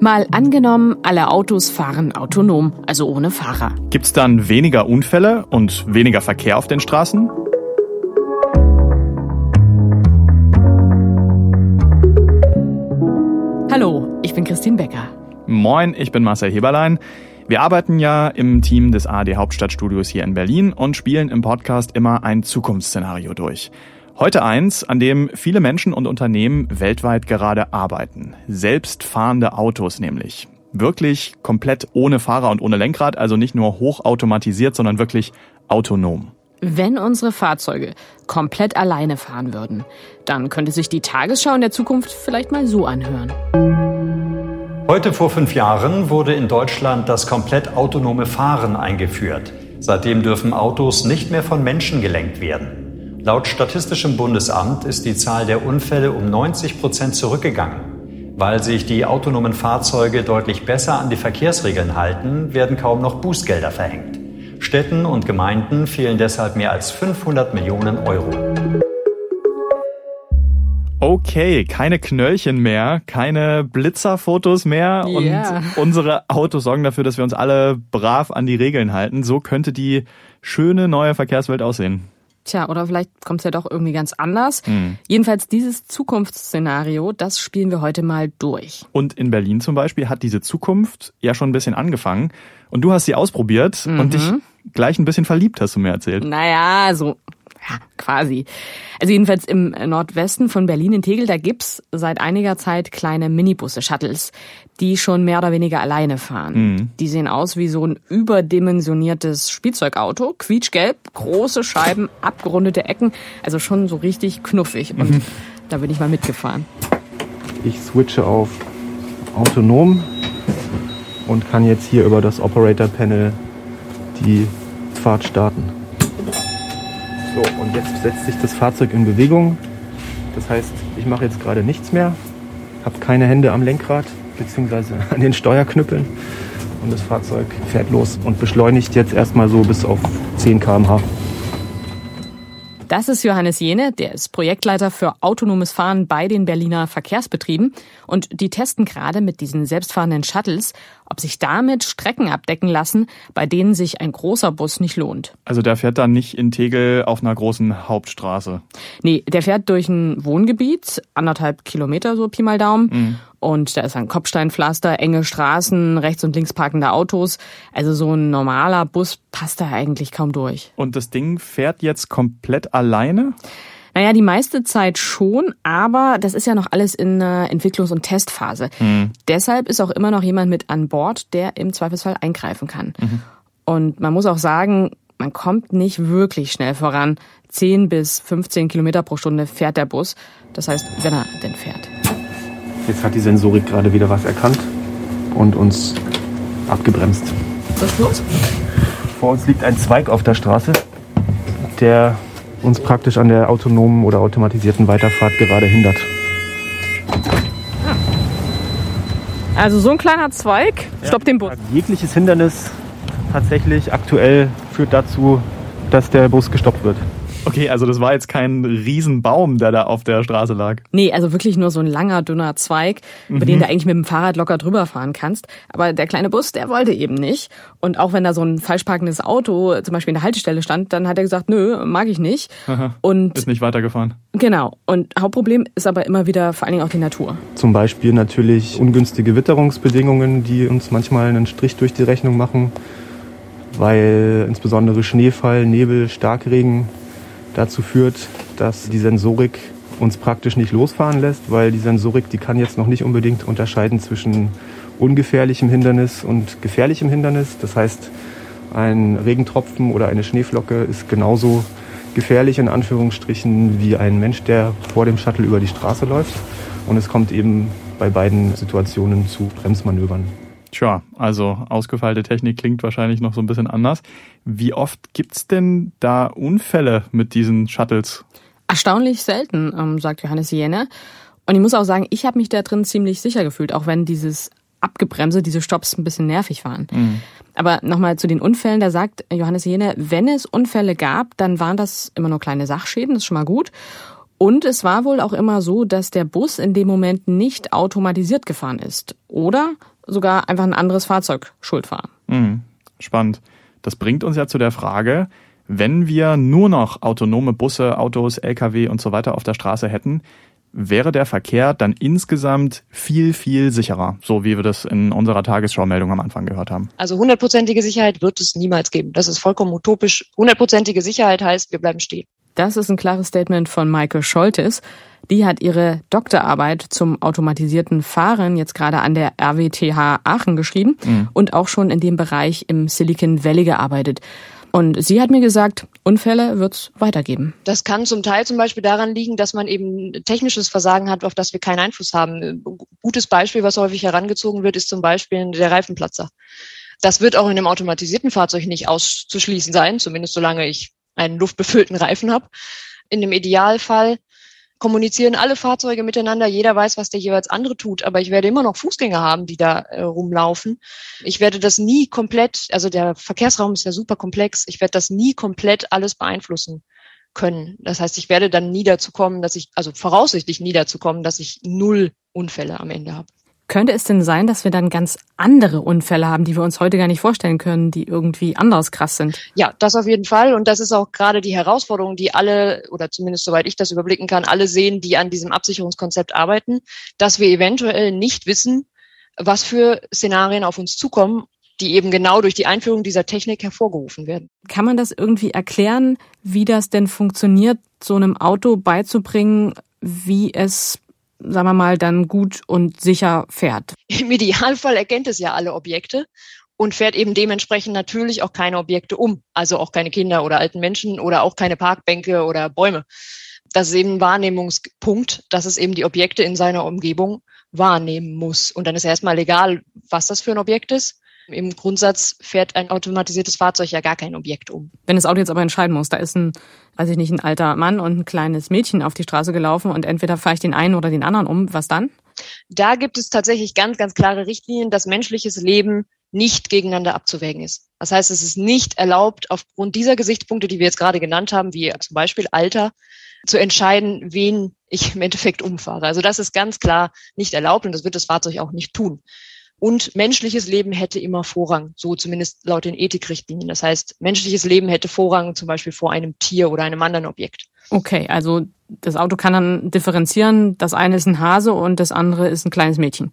Mal angenommen, alle Autos fahren autonom, also ohne Fahrer. Gibt's dann weniger Unfälle und weniger Verkehr auf den Straßen? Hallo, ich bin Christine Becker. Moin, ich bin Marcel Heberlein. Wir arbeiten ja im Team des ARD Hauptstadtstudios hier in Berlin und spielen im Podcast immer ein Zukunftsszenario durch. Heute eins, an dem viele Menschen und Unternehmen weltweit gerade arbeiten. Selbstfahrende Autos nämlich. Wirklich komplett ohne Fahrer und ohne Lenkrad, also nicht nur hochautomatisiert, sondern wirklich autonom. Wenn unsere Fahrzeuge komplett alleine fahren würden, dann könnte sich die Tagesschau in der Zukunft vielleicht mal so anhören. Heute vor fünf Jahren wurde in Deutschland das komplett autonome Fahren eingeführt. Seitdem dürfen Autos nicht mehr von Menschen gelenkt werden. Laut Statistischem Bundesamt ist die Zahl der Unfälle um 90 Prozent zurückgegangen. Weil sich die autonomen Fahrzeuge deutlich besser an die Verkehrsregeln halten, werden kaum noch Bußgelder verhängt. Städten und Gemeinden fehlen deshalb mehr als 500 Millionen Euro. Okay, keine Knöllchen mehr, keine Blitzerfotos mehr und unsere Autos sorgen dafür, dass wir uns alle brav an die Regeln halten. So könnte die schöne neue Verkehrswelt aussehen. Tja, oder vielleicht kommt es ja doch irgendwie ganz anders. Jedenfalls dieses Zukunftsszenario, das spielen wir heute mal durch. Und in Berlin zum Beispiel hat diese Zukunft ja schon ein bisschen angefangen. Und du hast sie ausprobiert und dich gleich ein bisschen verliebt, hast du mir erzählt. Naja, so, ja, quasi. Also jedenfalls im Nordwesten von Berlin in Tegel, da gibt's seit einiger Zeit kleine Minibusse, Shuttles, die schon mehr oder weniger alleine fahren. Die sehen aus wie so ein überdimensioniertes Spielzeugauto, quietschgelb, große Scheiben, abgerundete Ecken, also schon so richtig knuffig. Und da bin ich mal mitgefahren. Ich switche auf autonom und kann jetzt hier über das Operator Panel die Fahrt starten. So, und jetzt setzt sich das Fahrzeug in Bewegung. Das heißt, ich mache jetzt gerade nichts mehr, habe keine Hände am Lenkrad bzw. an den Steuerknüppeln und das Fahrzeug fährt los und beschleunigt jetzt erstmal so bis auf 10 km/h. Das ist Johannes Jene, der ist Projektleiter für autonomes Fahren bei den Berliner Verkehrsbetrieben. Und die testen gerade mit diesen selbstfahrenden Shuttles, ob sich damit Strecken abdecken lassen, bei denen sich ein großer Bus nicht lohnt. Also der fährt dann nicht in Tegel auf einer großen Hauptstraße. Nee, der fährt durch ein Wohngebiet, anderthalb Kilometer so Pi mal Daumen. Und da ist ein Kopfsteinpflaster, enge Straßen, rechts und links parkende Autos. Also so ein normaler Bus passt da eigentlich kaum durch. Und das Ding fährt jetzt komplett alleine? Naja, die meiste Zeit schon, aber das ist ja noch alles in einer Entwicklungs- und Testphase. Deshalb ist auch immer noch jemand mit an Bord, der im Zweifelsfall eingreifen kann. Und man muss auch sagen, man kommt nicht wirklich schnell voran. 10 bis 15 Kilometer pro Stunde fährt der Bus. Das heißt, wenn er denn fährt. Jetzt hat die Sensorik gerade wieder was erkannt und uns abgebremst. Was ist los? Vor uns liegt ein Zweig auf der Straße, der uns praktisch an der autonomen oder automatisierten Weiterfahrt gerade hindert. Also so ein kleiner Zweig stoppt den Bus. Jegliches Hindernis tatsächlich aktuell führt dazu, dass der Bus gestoppt wird. Okay, also das war jetzt kein Riesenbaum, der da auf der Straße lag. Nee, also wirklich nur so ein langer, dünner Zweig, über den du eigentlich mit dem Fahrrad locker drüber fahren kannst. Aber der kleine Bus, der wollte eben nicht. Und auch wenn da so ein falsch parkendes Auto zum Beispiel in der Haltestelle stand, dann hat er gesagt, nö, mag ich nicht. Und Ist nicht weitergefahren. genau. Und Hauptproblem ist aber immer wieder vor allen Dingen auch die Natur. Zum Beispiel natürlich ungünstige Witterungsbedingungen, die uns manchmal einen Strich durch die Rechnung machen, weil insbesondere Schneefall, Nebel, Starkregen dazu führt, dass die Sensorik uns praktisch nicht losfahren lässt, weil die Sensorik, die kann jetzt noch nicht unbedingt unterscheiden zwischen ungefährlichem Hindernis und gefährlichem Hindernis. Das heißt, ein Regentropfen oder eine Schneeflocke ist genauso gefährlich in Anführungsstrichen wie ein Mensch, der vor dem Shuttle über die Straße läuft. Und es kommt eben bei beiden Situationen zu Bremsmanövern. Tja, also ausgefeilte Technik klingt wahrscheinlich noch so ein bisschen anders. Wie oft gibt's denn da Unfälle mit diesen Shuttles? Erstaunlich selten, ähm, sagt Johannes Jene. Und ich muss auch sagen, ich habe mich da drin ziemlich sicher gefühlt, auch wenn dieses Abgebremse, diese Stops ein bisschen nervig waren. Aber nochmal zu den Unfällen, da sagt Johannes Jene, wenn es Unfälle gab, dann waren das immer nur kleine Sachschäden, das ist schon mal gut. Und es war wohl auch immer so, dass der Bus in dem Moment nicht automatisiert gefahren ist oder sogar einfach ein anderes Fahrzeug schuld war. Mhm. Spannend. Das bringt uns ja zu der Frage, wenn wir nur noch autonome Busse, Autos, Lkw und so weiter auf der Straße hätten, wäre der Verkehr dann insgesamt viel, viel sicherer, so wie wir das in unserer Tagesschau-Meldung am Anfang gehört haben. Also hundertprozentige Sicherheit wird es niemals geben. Das ist vollkommen utopisch. Hundertprozentige Sicherheit heißt, wir bleiben stehen. Das ist ein klares Statement von Maike Scholtes. Die hat ihre Doktorarbeit zum automatisierten Fahren jetzt gerade an der RWTH Aachen geschrieben mhm. und auch schon in dem Bereich im Silicon Valley gearbeitet. Und sie hat mir gesagt, Unfälle wird es weitergeben. Das kann zum Teil zum Beispiel daran liegen, dass man eben technisches Versagen hat, auf das wir keinen Einfluss haben. Gutes Beispiel, was häufig herangezogen wird, ist zum Beispiel der Reifenplatzer. Das wird auch in einem automatisierten Fahrzeug nicht auszuschließen sein, zumindest solange ich einen luftbefüllten Reifen habe. In dem Idealfall kommunizieren alle Fahrzeuge miteinander, jeder weiß, was der jeweils andere tut, aber ich werde immer noch Fußgänger haben, die da äh, rumlaufen. Ich werde das nie komplett, also der Verkehrsraum ist ja super komplex, ich werde das nie komplett alles beeinflussen können. Das heißt, ich werde dann nie dazu kommen, dass ich, also voraussichtlich nie dazu kommen, dass ich null Unfälle am Ende habe. Könnte es denn sein, dass wir dann ganz andere Unfälle haben, die wir uns heute gar nicht vorstellen können, die irgendwie anders krass sind? Ja, das auf jeden Fall. Und das ist auch gerade die Herausforderung, die alle, oder zumindest soweit ich das überblicken kann, alle sehen, die an diesem Absicherungskonzept arbeiten, dass wir eventuell nicht wissen, was für Szenarien auf uns zukommen, die eben genau durch die Einführung dieser Technik hervorgerufen werden. Kann man das irgendwie erklären, wie das denn funktioniert, so einem Auto beizubringen, wie es sagen wir mal, dann gut und sicher fährt. Im Idealfall erkennt es ja alle Objekte und fährt eben dementsprechend natürlich auch keine Objekte um. Also auch keine Kinder oder alten Menschen oder auch keine Parkbänke oder Bäume. Das ist eben ein Wahrnehmungspunkt, dass es eben die Objekte in seiner Umgebung wahrnehmen muss. Und dann ist erstmal egal, was das für ein Objekt ist. Im Grundsatz fährt ein automatisiertes Fahrzeug ja gar kein Objekt um. Wenn das Auto jetzt aber entscheiden muss, da ist ein, weiß ich nicht, ein alter Mann und ein kleines Mädchen auf die Straße gelaufen und entweder fahre ich den einen oder den anderen um, was dann? Da gibt es tatsächlich ganz, ganz klare Richtlinien, dass menschliches Leben nicht gegeneinander abzuwägen ist. Das heißt, es ist nicht erlaubt, aufgrund dieser Gesichtspunkte, die wir jetzt gerade genannt haben, wie zum Beispiel Alter, zu entscheiden, wen ich im Endeffekt umfahre. Also das ist ganz klar nicht erlaubt und das wird das Fahrzeug auch nicht tun. Und menschliches Leben hätte immer Vorrang, so zumindest laut den Ethikrichtlinien. Das heißt, menschliches Leben hätte Vorrang zum Beispiel vor einem Tier oder einem anderen Objekt. Okay, also das Auto kann dann differenzieren, das eine ist ein Hase und das andere ist ein kleines Mädchen.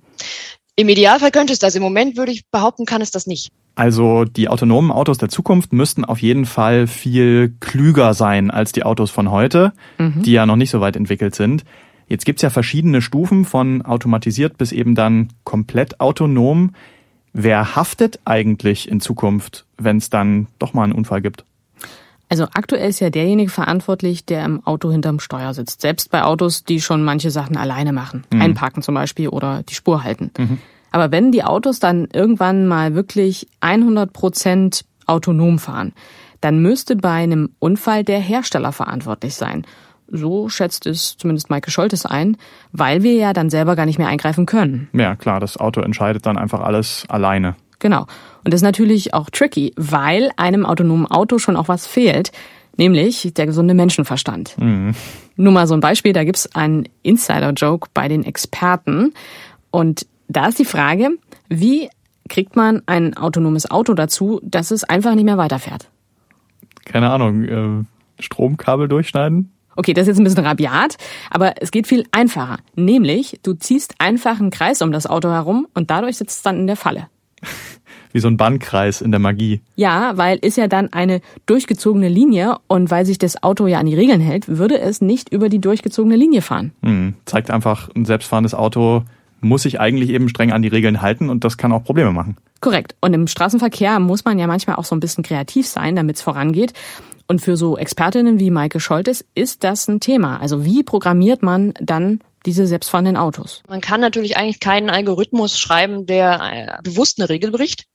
Im Idealfall könnte es das. Im Moment würde ich behaupten, kann es das nicht. Also die autonomen Autos der Zukunft müssten auf jeden Fall viel klüger sein als die Autos von heute, mhm. die ja noch nicht so weit entwickelt sind. Jetzt gibt's ja verschiedene Stufen von automatisiert bis eben dann komplett autonom. Wer haftet eigentlich in Zukunft, wenn es dann doch mal einen Unfall gibt? Also aktuell ist ja derjenige verantwortlich, der im Auto hinterm Steuer sitzt. Selbst bei Autos, die schon manche Sachen alleine machen. Mhm. Einparken zum Beispiel oder die Spur halten. Mhm. Aber wenn die Autos dann irgendwann mal wirklich 100 Prozent autonom fahren, dann müsste bei einem Unfall der Hersteller verantwortlich sein. So schätzt es zumindest Maike Scholtes ein, weil wir ja dann selber gar nicht mehr eingreifen können. Ja, klar, das Auto entscheidet dann einfach alles alleine. Genau. Und das ist natürlich auch tricky, weil einem autonomen Auto schon auch was fehlt, nämlich der gesunde Menschenverstand. Mhm. Nur mal so ein Beispiel, da gibt's einen Insider-Joke bei den Experten. Und da ist die Frage, wie kriegt man ein autonomes Auto dazu, dass es einfach nicht mehr weiterfährt? Keine Ahnung, äh, Stromkabel durchschneiden? Okay, das ist jetzt ein bisschen rabiat, aber es geht viel einfacher. Nämlich, du ziehst einfach einen Kreis um das Auto herum und dadurch sitzt es dann in der Falle. Wie so ein Bandkreis in der Magie. Ja, weil ist ja dann eine durchgezogene Linie und weil sich das Auto ja an die Regeln hält, würde es nicht über die durchgezogene Linie fahren. Hm, zeigt einfach, ein selbstfahrendes Auto muss sich eigentlich eben streng an die Regeln halten und das kann auch Probleme machen. Korrekt. Und im Straßenverkehr muss man ja manchmal auch so ein bisschen kreativ sein, damit es vorangeht. Und für so Expertinnen wie Maike Scholtes ist das ein Thema. Also wie programmiert man dann diese selbstfahrenden Autos? Man kann natürlich eigentlich keinen Algorithmus schreiben, der äh, bewusst eine Regel bricht.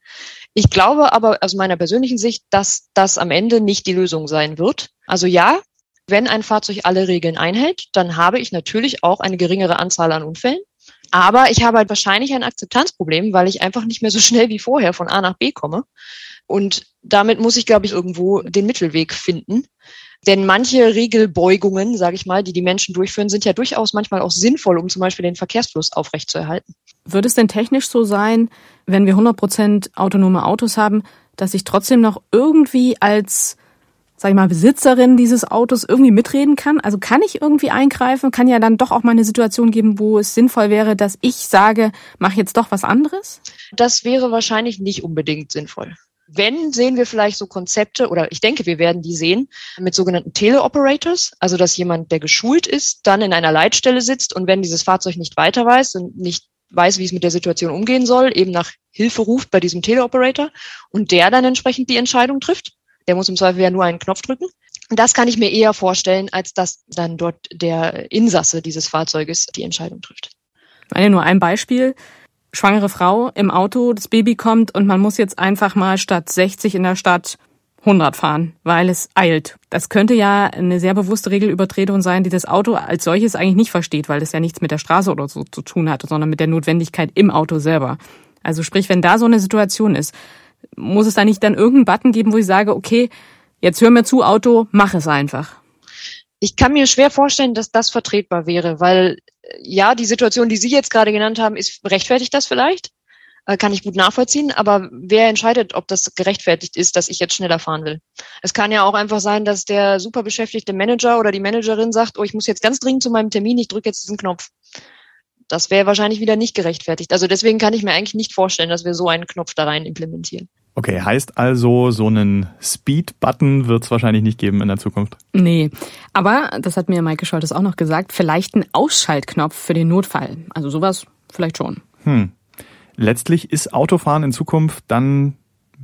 Ich glaube aber aus meiner persönlichen Sicht, dass das am Ende nicht die Lösung sein wird. Also ja, wenn ein Fahrzeug alle Regeln einhält, dann habe ich natürlich auch eine geringere Anzahl an Unfällen. Aber ich habe halt wahrscheinlich ein Akzeptanzproblem, weil ich einfach nicht mehr so schnell wie vorher von A nach B komme. Und damit muss ich, glaube ich, irgendwo den Mittelweg finden. Denn manche Regelbeugungen, sage ich mal, die die Menschen durchführen, sind ja durchaus manchmal auch sinnvoll, um zum Beispiel den Verkehrsfluss aufrechtzuerhalten. Wird es denn technisch so sein, wenn wir 100 Prozent autonome Autos haben, dass ich trotzdem noch irgendwie als sag ich mal, Besitzerin dieses Autos irgendwie mitreden kann? Also kann ich irgendwie eingreifen? Kann ja dann doch auch mal eine Situation geben, wo es sinnvoll wäre, dass ich sage, mach jetzt doch was anderes? Das wäre wahrscheinlich nicht unbedingt sinnvoll. Wenn, sehen wir vielleicht so Konzepte, oder ich denke, wir werden die sehen, mit sogenannten Teleoperators, also dass jemand, der geschult ist, dann in einer Leitstelle sitzt und wenn dieses Fahrzeug nicht weiter weiß und nicht weiß, wie es mit der Situation umgehen soll, eben nach Hilfe ruft bei diesem Teleoperator und der dann entsprechend die Entscheidung trifft. Der muss im Zweifel ja nur einen Knopf drücken. Das kann ich mir eher vorstellen, als dass dann dort der Insasse dieses Fahrzeuges die Entscheidung trifft. Meine nur ein Beispiel. Schwangere Frau im Auto, das Baby kommt und man muss jetzt einfach mal statt 60 in der Stadt 100 fahren, weil es eilt. Das könnte ja eine sehr bewusste Regelübertretung sein, die das Auto als solches eigentlich nicht versteht, weil es ja nichts mit der Straße oder so zu tun hat, sondern mit der Notwendigkeit im Auto selber. Also sprich, wenn da so eine Situation ist, muss es da nicht dann irgendeinen Button geben, wo ich sage, okay, jetzt hör mir zu, Auto, mach es einfach. Ich kann mir schwer vorstellen, dass das vertretbar wäre, weil ja, die Situation, die Sie jetzt gerade genannt haben, ist rechtfertigt das vielleicht? Äh, kann ich gut nachvollziehen, aber wer entscheidet, ob das gerechtfertigt ist, dass ich jetzt schneller fahren will? Es kann ja auch einfach sein, dass der super beschäftigte Manager oder die Managerin sagt, oh, ich muss jetzt ganz dringend zu meinem Termin, ich drücke jetzt diesen Knopf. Das wäre wahrscheinlich wieder nicht gerechtfertigt. Also deswegen kann ich mir eigentlich nicht vorstellen, dass wir so einen Knopf da rein implementieren. Okay, heißt also, so einen Speed-Button wird es wahrscheinlich nicht geben in der Zukunft. Nee, aber, das hat mir Maike Scholtes auch noch gesagt, vielleicht ein Ausschaltknopf für den Notfall. Also sowas vielleicht schon. Hm. Letztlich ist Autofahren in Zukunft dann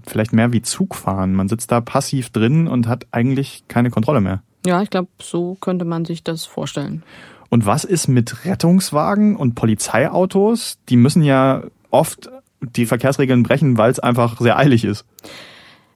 vielleicht mehr wie Zugfahren. Man sitzt da passiv drin und hat eigentlich keine Kontrolle mehr. Ja, ich glaube, so könnte man sich das vorstellen. Und was ist mit Rettungswagen und Polizeiautos? Die müssen ja oft die Verkehrsregeln brechen, weil es einfach sehr eilig ist.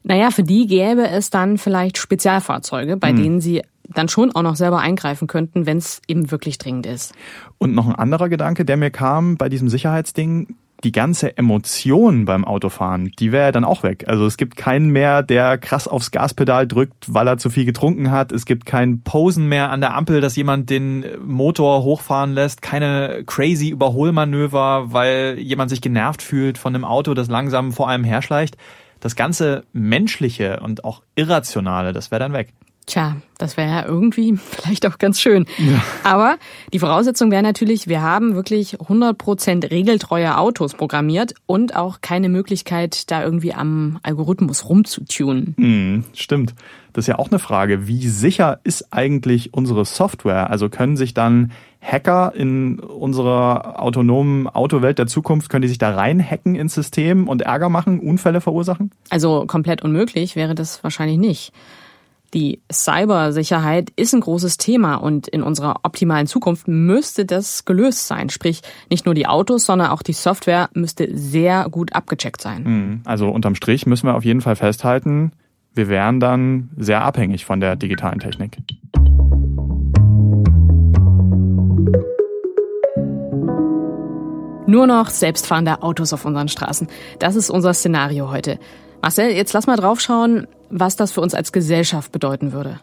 Naja, für die gäbe es dann vielleicht Spezialfahrzeuge, bei hm. denen sie dann schon auch noch selber eingreifen könnten, wenn es eben wirklich dringend ist. Und noch ein anderer Gedanke, der mir kam bei diesem Sicherheitsding, die ganze Emotion beim Autofahren, die wäre dann auch weg. Also es gibt keinen mehr, der krass aufs Gaspedal drückt, weil er zu viel getrunken hat. Es gibt kein Posen mehr an der Ampel, dass jemand den Motor hochfahren lässt. Keine crazy Überholmanöver, weil jemand sich genervt fühlt von einem Auto, das langsam vor einem herschleicht. Das ganze Menschliche und auch Irrationale, das wäre dann weg. Tja, das wäre ja irgendwie vielleicht auch ganz schön. Ja. Aber die Voraussetzung wäre natürlich, wir haben wirklich 100% regeltreue Autos programmiert und auch keine Möglichkeit, da irgendwie am Algorithmus rumzutunen. Mhm, stimmt. Das ist ja auch eine Frage. Wie sicher ist eigentlich unsere Software? Also können sich dann Hacker in unserer autonomen Autowelt der Zukunft, können die sich da reinhacken ins System und Ärger machen, Unfälle verursachen? Also komplett unmöglich wäre das wahrscheinlich nicht. Die Cybersicherheit ist ein großes Thema und in unserer optimalen Zukunft müsste das gelöst sein. Sprich, nicht nur die Autos, sondern auch die Software müsste sehr gut abgecheckt sein. Hm, also unterm Strich müssen wir auf jeden Fall festhalten, wir wären dann sehr abhängig von der digitalen Technik. Nur noch selbstfahrende Autos auf unseren Straßen. Das ist unser Szenario heute. Marcel, jetzt lass mal draufschauen, was das für uns als Gesellschaft bedeuten würde.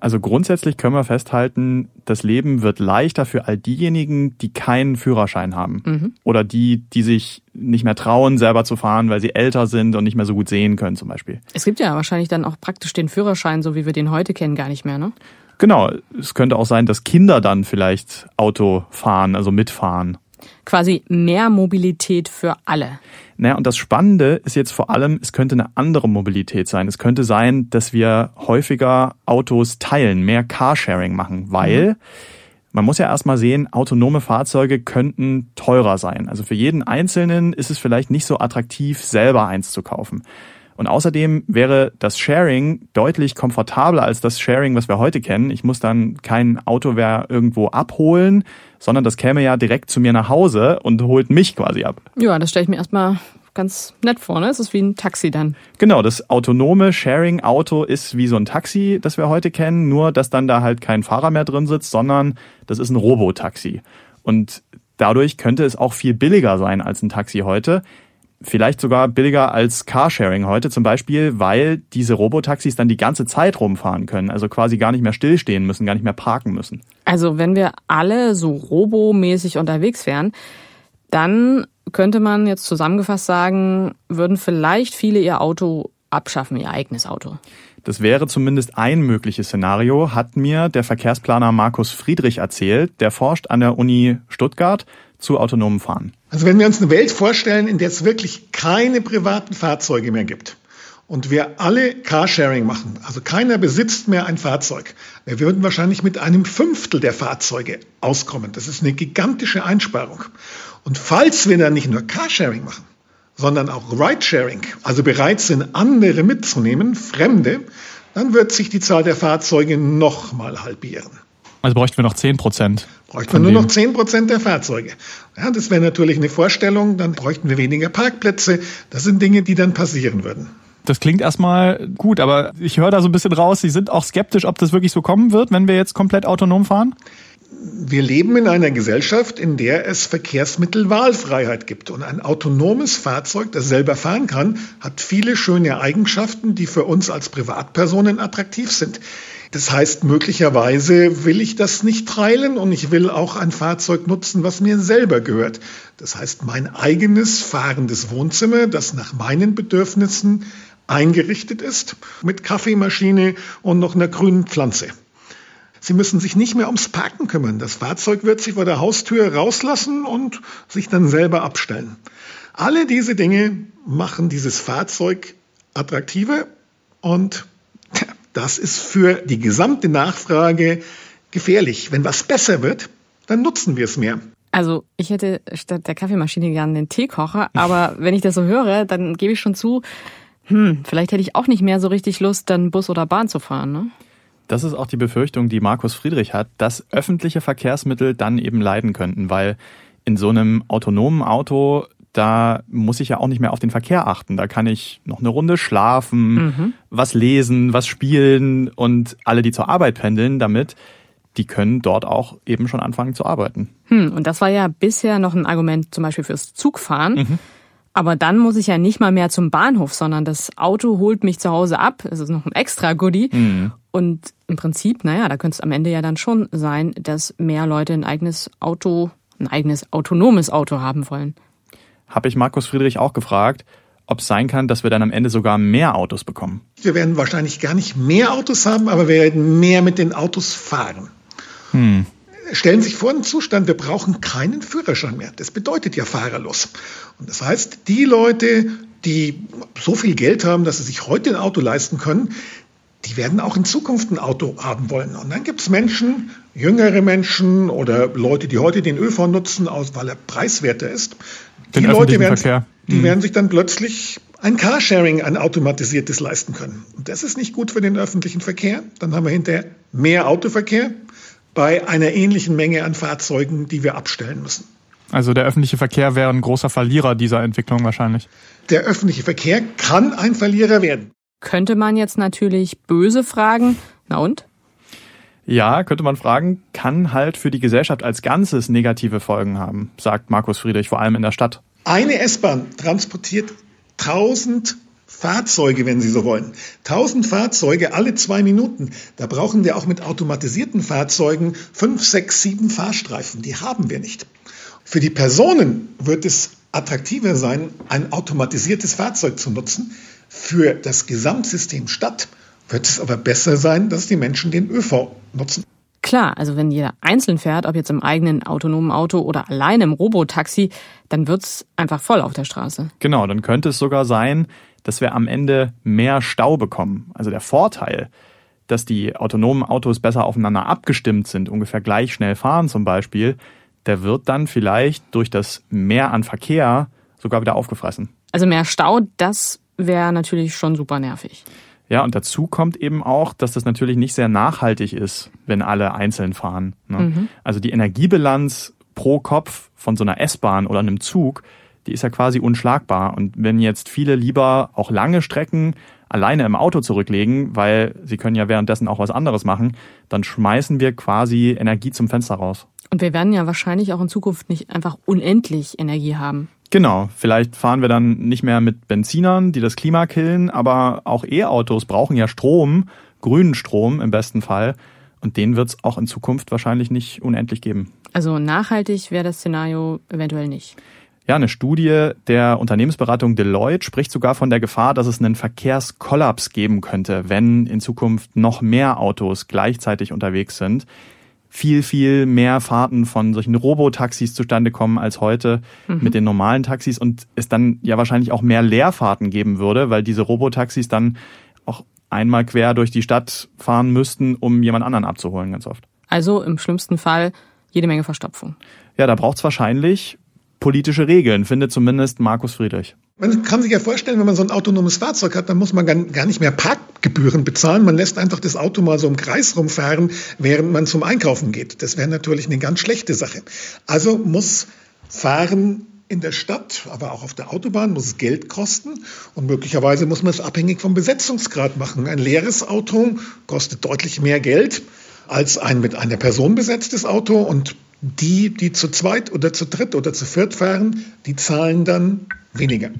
Also grundsätzlich können wir festhalten, das Leben wird leichter für all diejenigen, die keinen Führerschein haben. Mhm. Oder die, die sich nicht mehr trauen, selber zu fahren, weil sie älter sind und nicht mehr so gut sehen können zum Beispiel. Es gibt ja wahrscheinlich dann auch praktisch den Führerschein, so wie wir den heute kennen, gar nicht mehr, ne? Genau. Es könnte auch sein, dass Kinder dann vielleicht Auto fahren, also mitfahren. Quasi mehr Mobilität für alle. Naja, und das Spannende ist jetzt vor allem, es könnte eine andere Mobilität sein. Es könnte sein, dass wir häufiger Autos teilen, mehr Carsharing machen, weil mhm. man muss ja erstmal sehen, autonome Fahrzeuge könnten teurer sein. Also für jeden Einzelnen ist es vielleicht nicht so attraktiv, selber eins zu kaufen. Und außerdem wäre das Sharing deutlich komfortabler als das Sharing, was wir heute kennen. Ich muss dann kein Auto mehr irgendwo abholen, sondern das käme ja direkt zu mir nach Hause und holt mich quasi ab. Ja, das stelle ich mir erstmal ganz nett vor, ne? Es ist wie ein Taxi dann. Genau, das autonome Sharing-Auto ist wie so ein Taxi, das wir heute kennen, nur dass dann da halt kein Fahrer mehr drin sitzt, sondern das ist ein Robotaxi. Und dadurch könnte es auch viel billiger sein als ein Taxi heute. Vielleicht sogar billiger als Carsharing heute zum Beispiel, weil diese Robotaxis dann die ganze Zeit rumfahren können, also quasi gar nicht mehr stillstehen müssen, gar nicht mehr parken müssen. Also wenn wir alle so robomäßig unterwegs wären, dann könnte man jetzt zusammengefasst sagen, würden vielleicht viele ihr Auto abschaffen, ihr eigenes Auto. Das wäre zumindest ein mögliches Szenario, hat mir der Verkehrsplaner Markus Friedrich erzählt. Der forscht an der Uni Stuttgart zu autonomen Fahren. Also wenn wir uns eine Welt vorstellen, in der es wirklich keine privaten Fahrzeuge mehr gibt und wir alle Carsharing machen, also keiner besitzt mehr ein Fahrzeug, wir würden wahrscheinlich mit einem Fünftel der Fahrzeuge auskommen. Das ist eine gigantische Einsparung. Und falls wir dann nicht nur Carsharing machen, sondern auch Ridesharing, also bereit sind, andere mitzunehmen, Fremde, dann wird sich die Zahl der Fahrzeuge nochmal halbieren. Also bräuchten wir noch 10 Prozent. Bräuchten wir nur noch 10 Prozent der Fahrzeuge. Ja, das wäre natürlich eine Vorstellung, dann bräuchten wir weniger Parkplätze. Das sind Dinge, die dann passieren würden. Das klingt erstmal gut, aber ich höre da so ein bisschen raus, Sie sind auch skeptisch, ob das wirklich so kommen wird, wenn wir jetzt komplett autonom fahren? Wir leben in einer Gesellschaft, in der es Verkehrsmittelwahlfreiheit gibt. Und ein autonomes Fahrzeug, das selber fahren kann, hat viele schöne Eigenschaften, die für uns als Privatpersonen attraktiv sind. Das heißt, möglicherweise will ich das nicht teilen und ich will auch ein Fahrzeug nutzen, was mir selber gehört. Das heißt, mein eigenes fahrendes Wohnzimmer, das nach meinen Bedürfnissen eingerichtet ist, mit Kaffeemaschine und noch einer grünen Pflanze. Sie müssen sich nicht mehr ums Parken kümmern. Das Fahrzeug wird sich vor der Haustür rauslassen und sich dann selber abstellen. Alle diese Dinge machen dieses Fahrzeug attraktiver und das ist für die gesamte Nachfrage gefährlich. Wenn was besser wird, dann nutzen wir es mehr. Also ich hätte statt der Kaffeemaschine gerne den Teekocher, aber wenn ich das so höre, dann gebe ich schon zu, hm, vielleicht hätte ich auch nicht mehr so richtig Lust, dann Bus oder Bahn zu fahren. Ne? Das ist auch die Befürchtung, die Markus Friedrich hat, dass öffentliche Verkehrsmittel dann eben leiden könnten, weil in so einem autonomen Auto da muss ich ja auch nicht mehr auf den Verkehr achten. Da kann ich noch eine Runde schlafen, mhm. was lesen, was spielen und alle, die zur Arbeit pendeln damit, die können dort auch eben schon anfangen zu arbeiten. Hm, und das war ja bisher noch ein Argument zum Beispiel fürs Zugfahren. Mhm. Aber dann muss ich ja nicht mal mehr zum Bahnhof, sondern das Auto holt mich zu Hause ab. Es ist noch ein extra Goodie. Mhm. Und im Prinzip, naja, da könnte es am Ende ja dann schon sein, dass mehr Leute ein eigenes Auto, ein eigenes autonomes Auto haben wollen. Habe ich Markus Friedrich auch gefragt, ob es sein kann, dass wir dann am Ende sogar mehr Autos bekommen. Wir werden wahrscheinlich gar nicht mehr Autos haben, aber wir werden mehr mit den Autos fahren. Hm. Stellen Sie sich vor einen Zustand, wir brauchen keinen Führerschein mehr. Das bedeutet ja fahrerlos. Und das heißt, die Leute, die so viel Geld haben, dass sie sich heute ein Auto leisten können, die werden auch in Zukunft ein Auto haben wollen. Und dann gibt es Menschen, jüngere Menschen oder Leute, die heute den ÖV nutzen, aus, weil er preiswerter ist. Den die Leute werden, Verkehr. die mhm. werden sich dann plötzlich ein Carsharing, ein automatisiertes leisten können. Und das ist nicht gut für den öffentlichen Verkehr. Dann haben wir hinterher mehr Autoverkehr bei einer ähnlichen Menge an Fahrzeugen, die wir abstellen müssen. Also der öffentliche Verkehr wäre ein großer Verlierer dieser Entwicklung wahrscheinlich. Der öffentliche Verkehr kann ein Verlierer werden. Könnte man jetzt natürlich böse fragen, na und? Ja, könnte man fragen, kann halt für die Gesellschaft als Ganzes negative Folgen haben, sagt Markus Friedrich, vor allem in der Stadt. Eine S-Bahn transportiert 1000 Fahrzeuge, wenn Sie so wollen. 1000 Fahrzeuge alle zwei Minuten. Da brauchen wir auch mit automatisierten Fahrzeugen fünf, sechs, sieben Fahrstreifen. Die haben wir nicht. Für die Personen wird es attraktiver sein, ein automatisiertes Fahrzeug zu nutzen, für das Gesamtsystem Stadt wird es aber besser sein, dass die Menschen den ÖV nutzen. Klar, also wenn jeder einzeln fährt, ob jetzt im eigenen autonomen Auto oder allein im Robotaxi, dann wird's einfach voll auf der Straße. Genau, dann könnte es sogar sein, dass wir am Ende mehr Stau bekommen. Also der Vorteil, dass die autonomen Autos besser aufeinander abgestimmt sind, ungefähr gleich schnell fahren zum Beispiel, der wird dann vielleicht durch das Mehr an Verkehr sogar wieder aufgefressen. Also mehr Stau, das wäre natürlich schon super nervig. Ja, und dazu kommt eben auch, dass das natürlich nicht sehr nachhaltig ist, wenn alle einzeln fahren. Ne? Mhm. Also die Energiebilanz pro Kopf von so einer S-Bahn oder einem Zug, die ist ja quasi unschlagbar. Und wenn jetzt viele lieber auch lange Strecken alleine im Auto zurücklegen, weil sie können ja währenddessen auch was anderes machen, dann schmeißen wir quasi Energie zum Fenster raus. Und wir werden ja wahrscheinlich auch in Zukunft nicht einfach unendlich Energie haben. Genau, vielleicht fahren wir dann nicht mehr mit Benzinern, die das Klima killen, aber auch E-Autos brauchen ja Strom, grünen Strom im besten Fall. Und den wird es auch in Zukunft wahrscheinlich nicht unendlich geben. Also nachhaltig wäre das Szenario eventuell nicht. Ja, eine Studie der Unternehmensberatung Deloitte spricht sogar von der Gefahr, dass es einen Verkehrskollaps geben könnte, wenn in Zukunft noch mehr Autos gleichzeitig unterwegs sind. Viel, viel mehr Fahrten von solchen Robotaxis zustande kommen als heute mhm. mit den normalen Taxis und es dann ja wahrscheinlich auch mehr Leerfahrten geben würde, weil diese Robotaxis dann auch einmal quer durch die Stadt fahren müssten, um jemand anderen abzuholen, ganz oft. Also im schlimmsten Fall jede Menge Verstopfung. Ja, da braucht es wahrscheinlich politische Regeln, findet zumindest Markus Friedrich. Man kann sich ja vorstellen, wenn man so ein autonomes Fahrzeug hat, dann muss man gar nicht mehr Parkgebühren bezahlen. Man lässt einfach das Auto mal so im Kreis rumfahren, während man zum Einkaufen geht. Das wäre natürlich eine ganz schlechte Sache. Also muss Fahren in der Stadt, aber auch auf der Autobahn muss es Geld kosten und möglicherweise muss man es abhängig vom Besetzungsgrad machen. Ein leeres Auto kostet deutlich mehr Geld als ein mit einer Person besetztes Auto und die, die zu zweit oder zu dritt oder zu viert fahren, die zahlen dann weniger.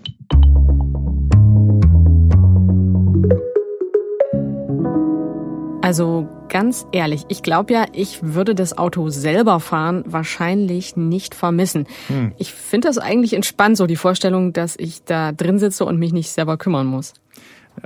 Also ganz ehrlich, ich glaube ja, ich würde das Auto selber fahren wahrscheinlich nicht vermissen. Hm. Ich finde das eigentlich entspannt, so die Vorstellung, dass ich da drin sitze und mich nicht selber kümmern muss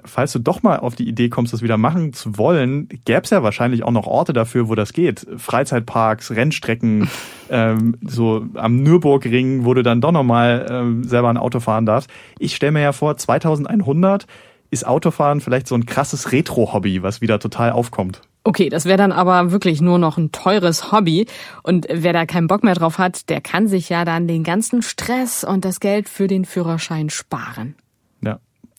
falls du doch mal auf die Idee kommst, das wieder machen zu wollen, gäbe es ja wahrscheinlich auch noch Orte dafür, wo das geht. Freizeitparks, Rennstrecken, ähm, so am Nürburgring, wo du dann doch nochmal ähm, selber ein Auto fahren darfst. Ich stelle mir ja vor, 2100 ist Autofahren vielleicht so ein krasses Retro-Hobby, was wieder total aufkommt. Okay, das wäre dann aber wirklich nur noch ein teures Hobby. Und wer da keinen Bock mehr drauf hat, der kann sich ja dann den ganzen Stress und das Geld für den Führerschein sparen.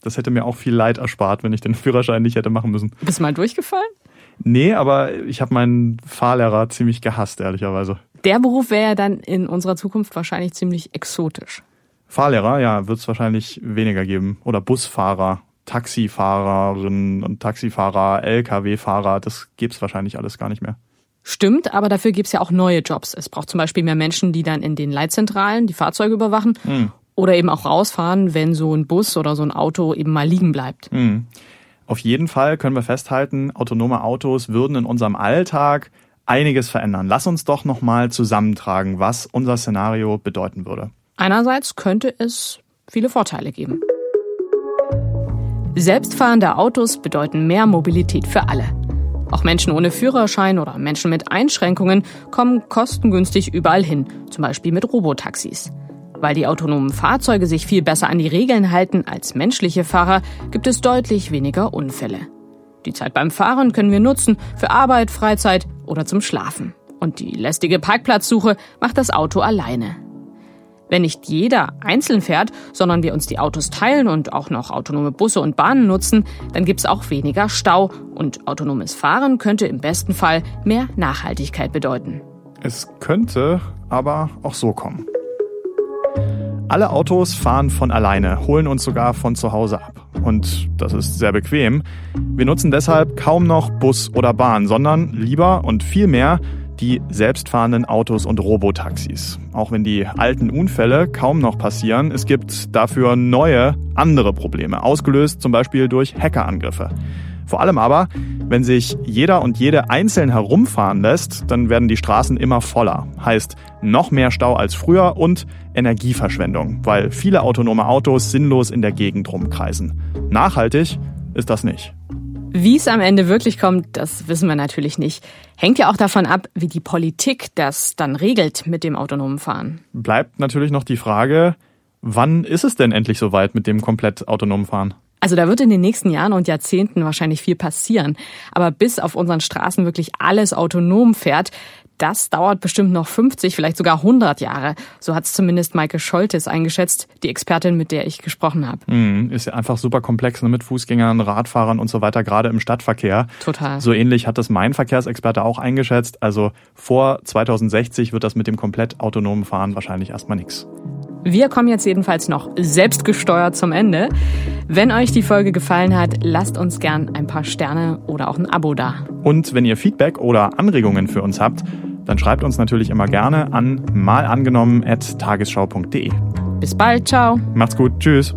Das hätte mir auch viel Leid erspart, wenn ich den Führerschein nicht hätte machen müssen. Bist du mal durchgefallen? Nee, aber ich habe meinen Fahrlehrer ziemlich gehasst, ehrlicherweise. Der Beruf wäre ja dann in unserer Zukunft wahrscheinlich ziemlich exotisch. Fahrlehrer, ja, wird es wahrscheinlich weniger geben. Oder Busfahrer, Taxifahrerinnen und Taxifahrer, Lkw-Fahrer, das gibt's wahrscheinlich alles gar nicht mehr. Stimmt, aber dafür gibt's ja auch neue Jobs. Es braucht zum Beispiel mehr Menschen, die dann in den Leitzentralen die Fahrzeuge überwachen. Hm. Oder eben auch rausfahren, wenn so ein Bus oder so ein Auto eben mal liegen bleibt. Mhm. Auf jeden Fall können wir festhalten, autonome Autos würden in unserem Alltag einiges verändern. Lass uns doch nochmal zusammentragen, was unser Szenario bedeuten würde. Einerseits könnte es viele Vorteile geben. Selbstfahrende Autos bedeuten mehr Mobilität für alle. Auch Menschen ohne Führerschein oder Menschen mit Einschränkungen kommen kostengünstig überall hin, zum Beispiel mit Robotaxis. Weil die autonomen Fahrzeuge sich viel besser an die Regeln halten als menschliche Fahrer, gibt es deutlich weniger Unfälle. Die Zeit beim Fahren können wir nutzen für Arbeit, Freizeit oder zum Schlafen. Und die lästige Parkplatzsuche macht das Auto alleine. Wenn nicht jeder einzeln fährt, sondern wir uns die Autos teilen und auch noch autonome Busse und Bahnen nutzen, dann gibt es auch weniger Stau und autonomes Fahren könnte im besten Fall mehr Nachhaltigkeit bedeuten. Es könnte aber auch so kommen. Alle Autos fahren von alleine, holen uns sogar von zu Hause ab. Und das ist sehr bequem. Wir nutzen deshalb kaum noch Bus oder Bahn, sondern lieber und viel mehr die selbstfahrenden Autos und Robotaxis. Auch wenn die alten Unfälle kaum noch passieren, es gibt dafür neue, andere Probleme, ausgelöst zum Beispiel durch Hackerangriffe. Vor allem aber, wenn sich jeder und jede einzeln herumfahren lässt, dann werden die Straßen immer voller. Heißt noch mehr Stau als früher und Energieverschwendung, weil viele autonome Autos sinnlos in der Gegend rumkreisen. Nachhaltig ist das nicht. Wie es am Ende wirklich kommt, das wissen wir natürlich nicht. Hängt ja auch davon ab, wie die Politik das dann regelt mit dem autonomen Fahren. Bleibt natürlich noch die Frage, wann ist es denn endlich soweit mit dem komplett autonomen Fahren? Also da wird in den nächsten Jahren und Jahrzehnten wahrscheinlich viel passieren. Aber bis auf unseren Straßen wirklich alles autonom fährt, das dauert bestimmt noch 50, vielleicht sogar 100 Jahre. So hat es zumindest Maike Scholtes eingeschätzt, die Expertin, mit der ich gesprochen habe. Mhm, ist ja einfach super komplex ne, mit Fußgängern, Radfahrern und so weiter, gerade im Stadtverkehr. Total. So ähnlich hat das mein Verkehrsexperte auch eingeschätzt. Also vor 2060 wird das mit dem komplett autonomen Fahren wahrscheinlich erstmal nichts. Wir kommen jetzt jedenfalls noch selbstgesteuert zum Ende. Wenn euch die Folge gefallen hat, lasst uns gern ein paar Sterne oder auch ein Abo da. Und wenn ihr Feedback oder Anregungen für uns habt, dann schreibt uns natürlich immer gerne an malangenommen.tagesschau.de. Bis bald, ciao. Macht's gut, tschüss.